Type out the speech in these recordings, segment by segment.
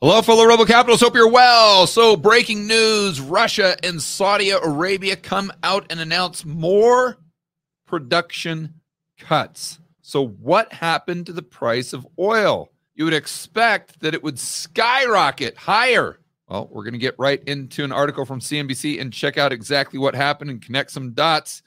Hello, fellow Rebel Capitals. Hope you're well. So, breaking news Russia and Saudi Arabia come out and announce more production cuts. So, what happened to the price of oil? You would expect that it would skyrocket higher. Well, we're going to get right into an article from CNBC and check out exactly what happened and connect some dots.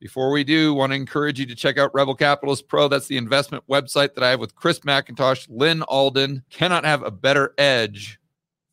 Before we do, want to encourage you to check out Rebel Capitalist Pro. That's the investment website that I have with Chris MacIntosh, Lyn Alden. Cannot have a better edge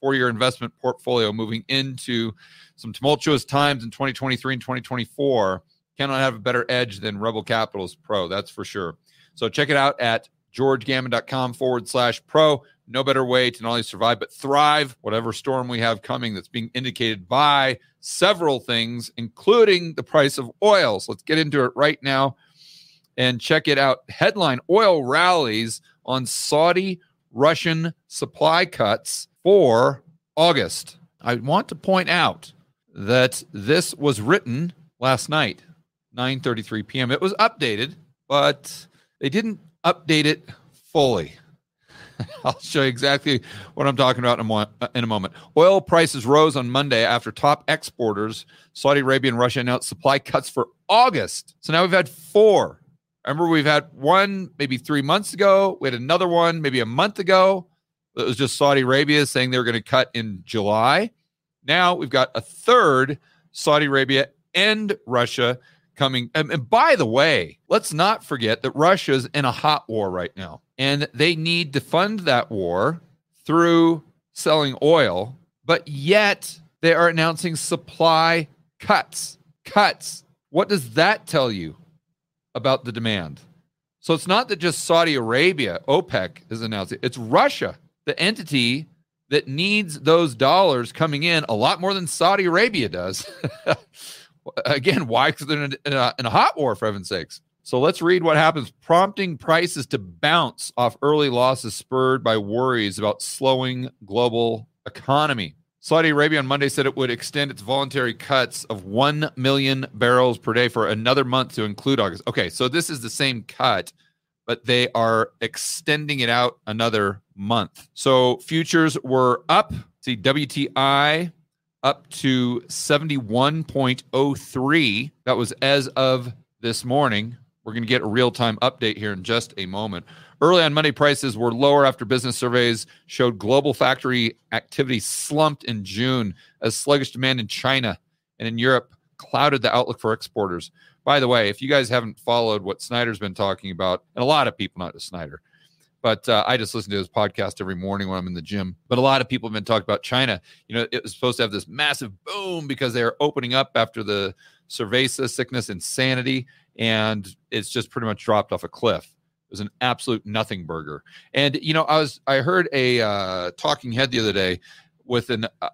for your investment portfolio moving into some tumultuous times in 2023 and 2024. Cannot have a better edge than Rebel Capitalist Pro. That's for sure. So check it out at georgegammon.com forward slash pro. No better way to not only survive, but thrive, whatever storm we have coming that's being indicated by several things, including the price of oil. So let's get into it right now and check it out. Headline Oil rallies on Saudi Russian supply cuts for August. I want to point out that this was written last night, 9:33 p.m. It was updated, but they didn't update it fully. I'll show you exactly what I'm talking about in a, mo- in a moment. Oil prices rose on Monday after top exporters, Saudi Arabia and Russia, announced supply cuts for August. So now we've had four. Remember, we've had one maybe three months ago. We had another one maybe a month ago. It was just Saudi Arabia saying they were going to cut in July. Now we've got a third Saudi Arabia and Russia coming. And, by the way, let's not forget that Russia's in a hot war right now, and they need to fund that war through selling oil, but yet they are announcing supply cuts. Cuts. What does that tell you about the demand? So it's not that just Saudi Arabia, OPEC, is announcing, it's Russia, the entity that needs those dollars coming in a lot more than Saudi Arabia does. Again, why? Because they're in a, in a hot war, for heaven's sakes. So let's read what happens, prompting prices to bounce off early losses spurred by worries about slowing global economy. Saudi Arabia on Monday said it would extend its voluntary cuts of 1 million barrels per day for another month to include August. Okay, so this is the same cut, but they are extending it out another month. So futures were up. See, WTI up to 71.03. That was as of this morning. We're going to get a real time update here in just a moment. Early on Monday, prices were lower after business surveys showed global factory activity slumped in June as sluggish demand in China and in Europe clouded the outlook for exporters. By the way, if you guys haven't followed what Snyder's been talking about, and a lot of people, not just Snyder, but uh, I just listen to his podcast every morning when I'm in the gym. But a lot of people have been talking about China. You know, it was supposed to have this massive boom because they are opening up after the cerveza sickness insanity, and it's just pretty much dropped off a cliff. It was an absolute nothing burger. And you know, I was I heard a uh, talking head the other day with an uh,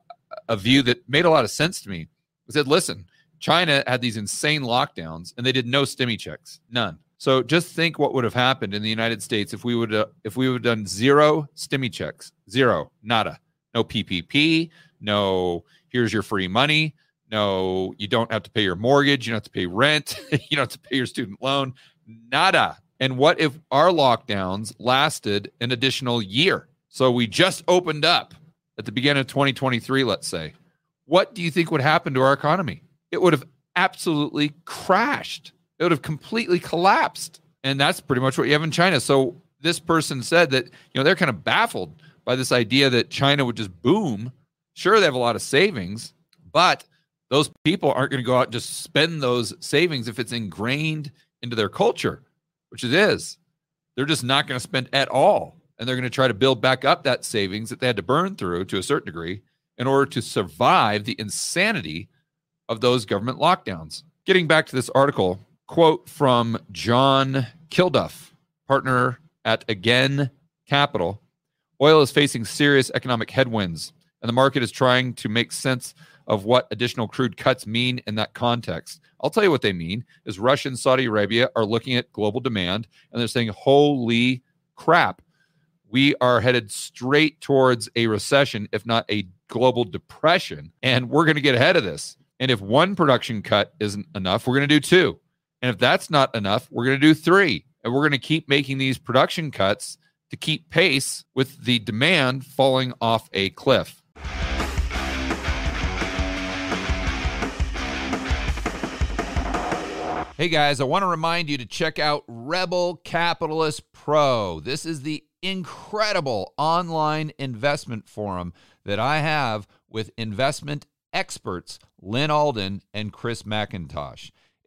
a view that made a lot of sense to me. It said, "Listen, China had these insane lockdowns, and they did no stimmy checks, none." So just think what would have happened in the United States if we would uh, if we would have done zero stimmy checks, zero, nada, no PPP, no here's your free money, no you don't have to pay your mortgage, you don't have to pay rent, you don't have to pay your student loan, nada. And what if our lockdowns lasted an additional year? So we just opened up at the beginning of 2023, let's say. What do you think would happen to our economy? It would have absolutely crashed it would have completely collapsed. And that's pretty much what you have in China. So this person said that, you know, they're kind of baffled by this idea that China would just boom. Sure, they have a lot of savings, but those people aren't going to go out and just spend those savings if it's ingrained into their culture, which it is. They're just not going to spend at all. And they're going to try to build back up that savings that they had to burn through to a certain degree in order to survive the insanity of those government lockdowns. Getting back to this article, quote from John Kilduff, partner at Again Capital. Oil is facing serious economic headwinds, and the market is trying to make sense of what additional crude cuts mean in that context. I'll tell you what they mean is Russia and Saudi Arabia are looking at global demand and they're saying, holy crap, we are headed straight towards a recession, if not a global depression. And we're going to get ahead of this. And if one production cut isn't enough, we're going to do two. And if that's not enough, we're going to do three. And we're going to keep making these production cuts to keep pace with the demand falling off a cliff. Hey guys, I want to remind you to check out Rebel Capitalist Pro. This is the incredible online investment forum that I have with investment experts Lyn Alden and Chris MacIntosh.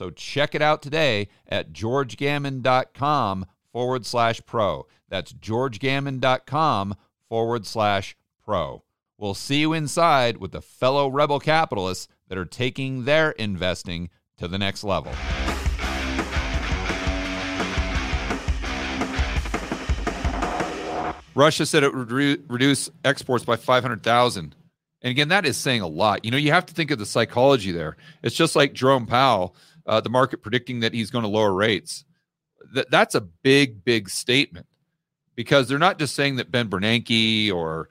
So check it out today at georgegammon.com forward slash pro. That's georgegammon.com forward slash pro. We'll see you inside with the fellow rebel capitalists that are taking their investing to the next level. Russia said it would re- reduce exports by 500,000. And again, that is saying a lot. You know, you have to think of the psychology there. It's just like Jerome Powell, uh, the market predicting that he's going to lower rates. That that's a big, big statement because they're not just saying that Ben Bernanke or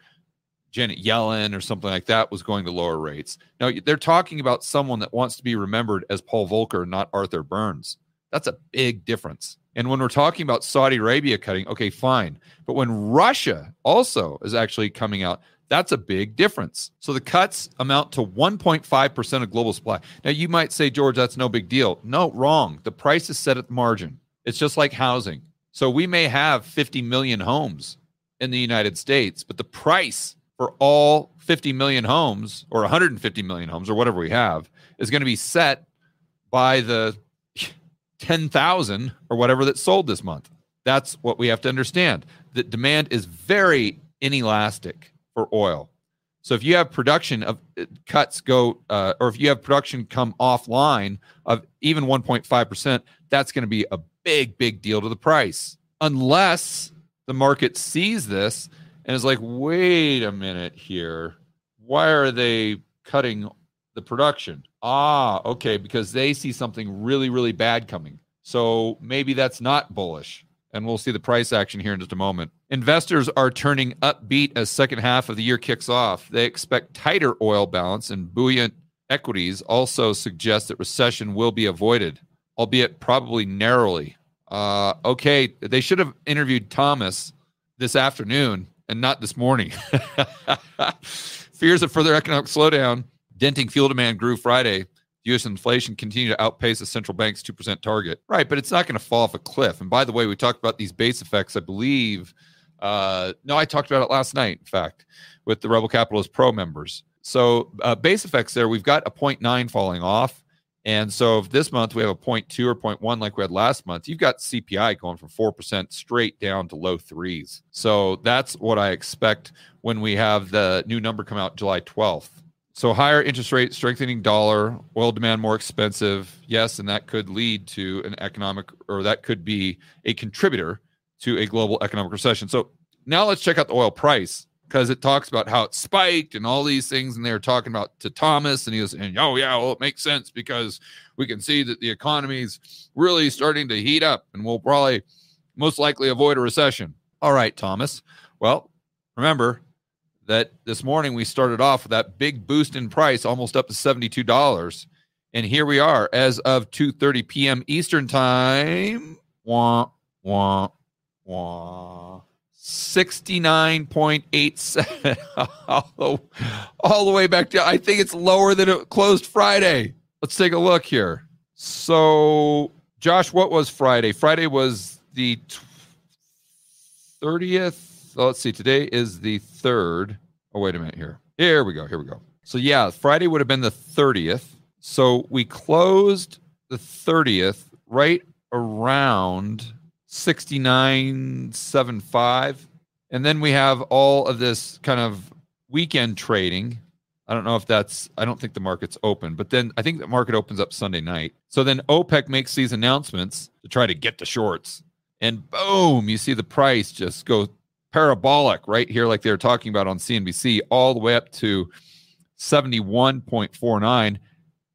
Janet Yellen or something like that was going to lower rates. No, they're talking about someone that wants to be remembered as Paul Volcker, not Arthur Burns. That's a big difference. And when we're talking about Saudi Arabia cutting, okay, fine. But when Russia also is actually coming out, that's a big difference. So the cuts amount to 1.5% of global supply. Now, you might say, George, that's no big deal. No, wrong. The price is set at the margin. It's just like housing. So we may have 50 million homes in the United States, but the price for all 50 million homes or 150 million homes or whatever we have is going to be set by the 10,000 or whatever that sold this month. That's what we have to understand. That demand is very inelastic for oil. So if you have production of uh, cuts go, uh, or if you have production come offline of even 1.5%, that's going to be a big, big deal to the price. Unless the market sees this and is like, wait a minute here. Why are they cutting the production? Ah, okay, because they see something really, really bad coming. So maybe that's not bullish. And we'll see the price action here in just a moment. Investors are turning upbeat as second half of the year kicks off. They expect tighter oil balance and buoyant equities also suggest that recession will be avoided, albeit probably narrowly. Uh, okay, they should have interviewed Thomas this afternoon and not this morning. Fears of further economic slowdown denting fuel demand grew Friday. U.S. inflation continued to outpace the central bank's 2% target. Right, but it's not going to fall off a cliff. And by the way, we talked about these base effects, I believe. Uh, no, I talked about it last night, in fact, with the Rebel Capitalist Pro members. So, uh, base effects there, we've got a 0.9 falling off. And so, if this month we have a 0.2 or 0.1 like we had last month, you've got CPI going from 4% straight down to low threes. So, that's what I expect when we have the new number come out July 12th. So higher interest rate, strengthening dollar, oil demand more expensive. Yes, and that could lead to an economic, or that could be a contributor to a global economic recession. So now let's check out the oil price because it talks about how it spiked and all these things. And they were talking about to Thomas, and he was saying, "Oh yeah, well it makes sense because we can see that the economy's really starting to heat up, and we'll probably most likely avoid a recession." All right, Thomas. Well, remember that this morning we started off with that big boost in price, almost up to $72. And here we are as of 2:30 p.m. Eastern time. Wah, wah, wah. 69.87 all, all the way back to I think it's lower than it closed Friday. Let's take a look here. So, Josh, what was Friday? Friday was the 30th so let's see. Today is the third. Oh, wait a minute here. Here we go. Here we go. So yeah, Friday would have been the 30th. So we closed the 30th right around 69.75. And then we have all of this kind of weekend trading. I don't know if that's, I don't think the market's open, but then I think the market opens up Sunday night. So then OPEC makes these announcements to try to get the shorts. And boom, you see the price just go parabolic right here, like they were talking about on CNBC, all the way up to 71.49.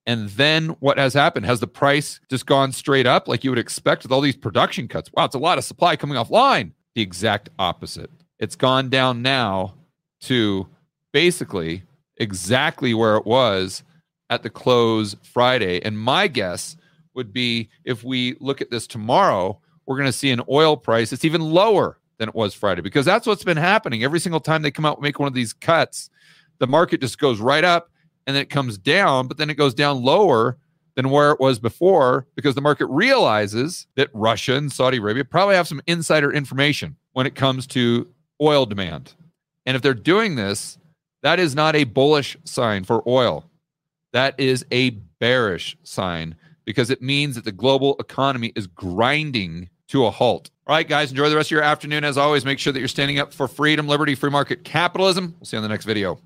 And then what has happened? Has the price just gone straight up like you would expect with all these production cuts? Wow, it's a lot of supply coming offline. The exact opposite. It's gone down now to basically exactly where it was at the close Friday. And my guess would be if we look at this tomorrow, we're going to see an oil price that's even lower than it was Friday because that's what's been happening. Every single time they come out and make one of these cuts, the market just goes right up and then it comes down, but then it goes down lower than where it was before because the market realizes that Russia and Saudi Arabia probably have some insider information when it comes to oil demand. And if they're doing this, that is not a bullish sign for oil. That is a bearish sign because it means that the global economy is grinding to a halt. All right, guys, enjoy the rest of your afternoon. As always, make sure that you're standing up for freedom, liberty, free market capitalism. We'll see you on the next video.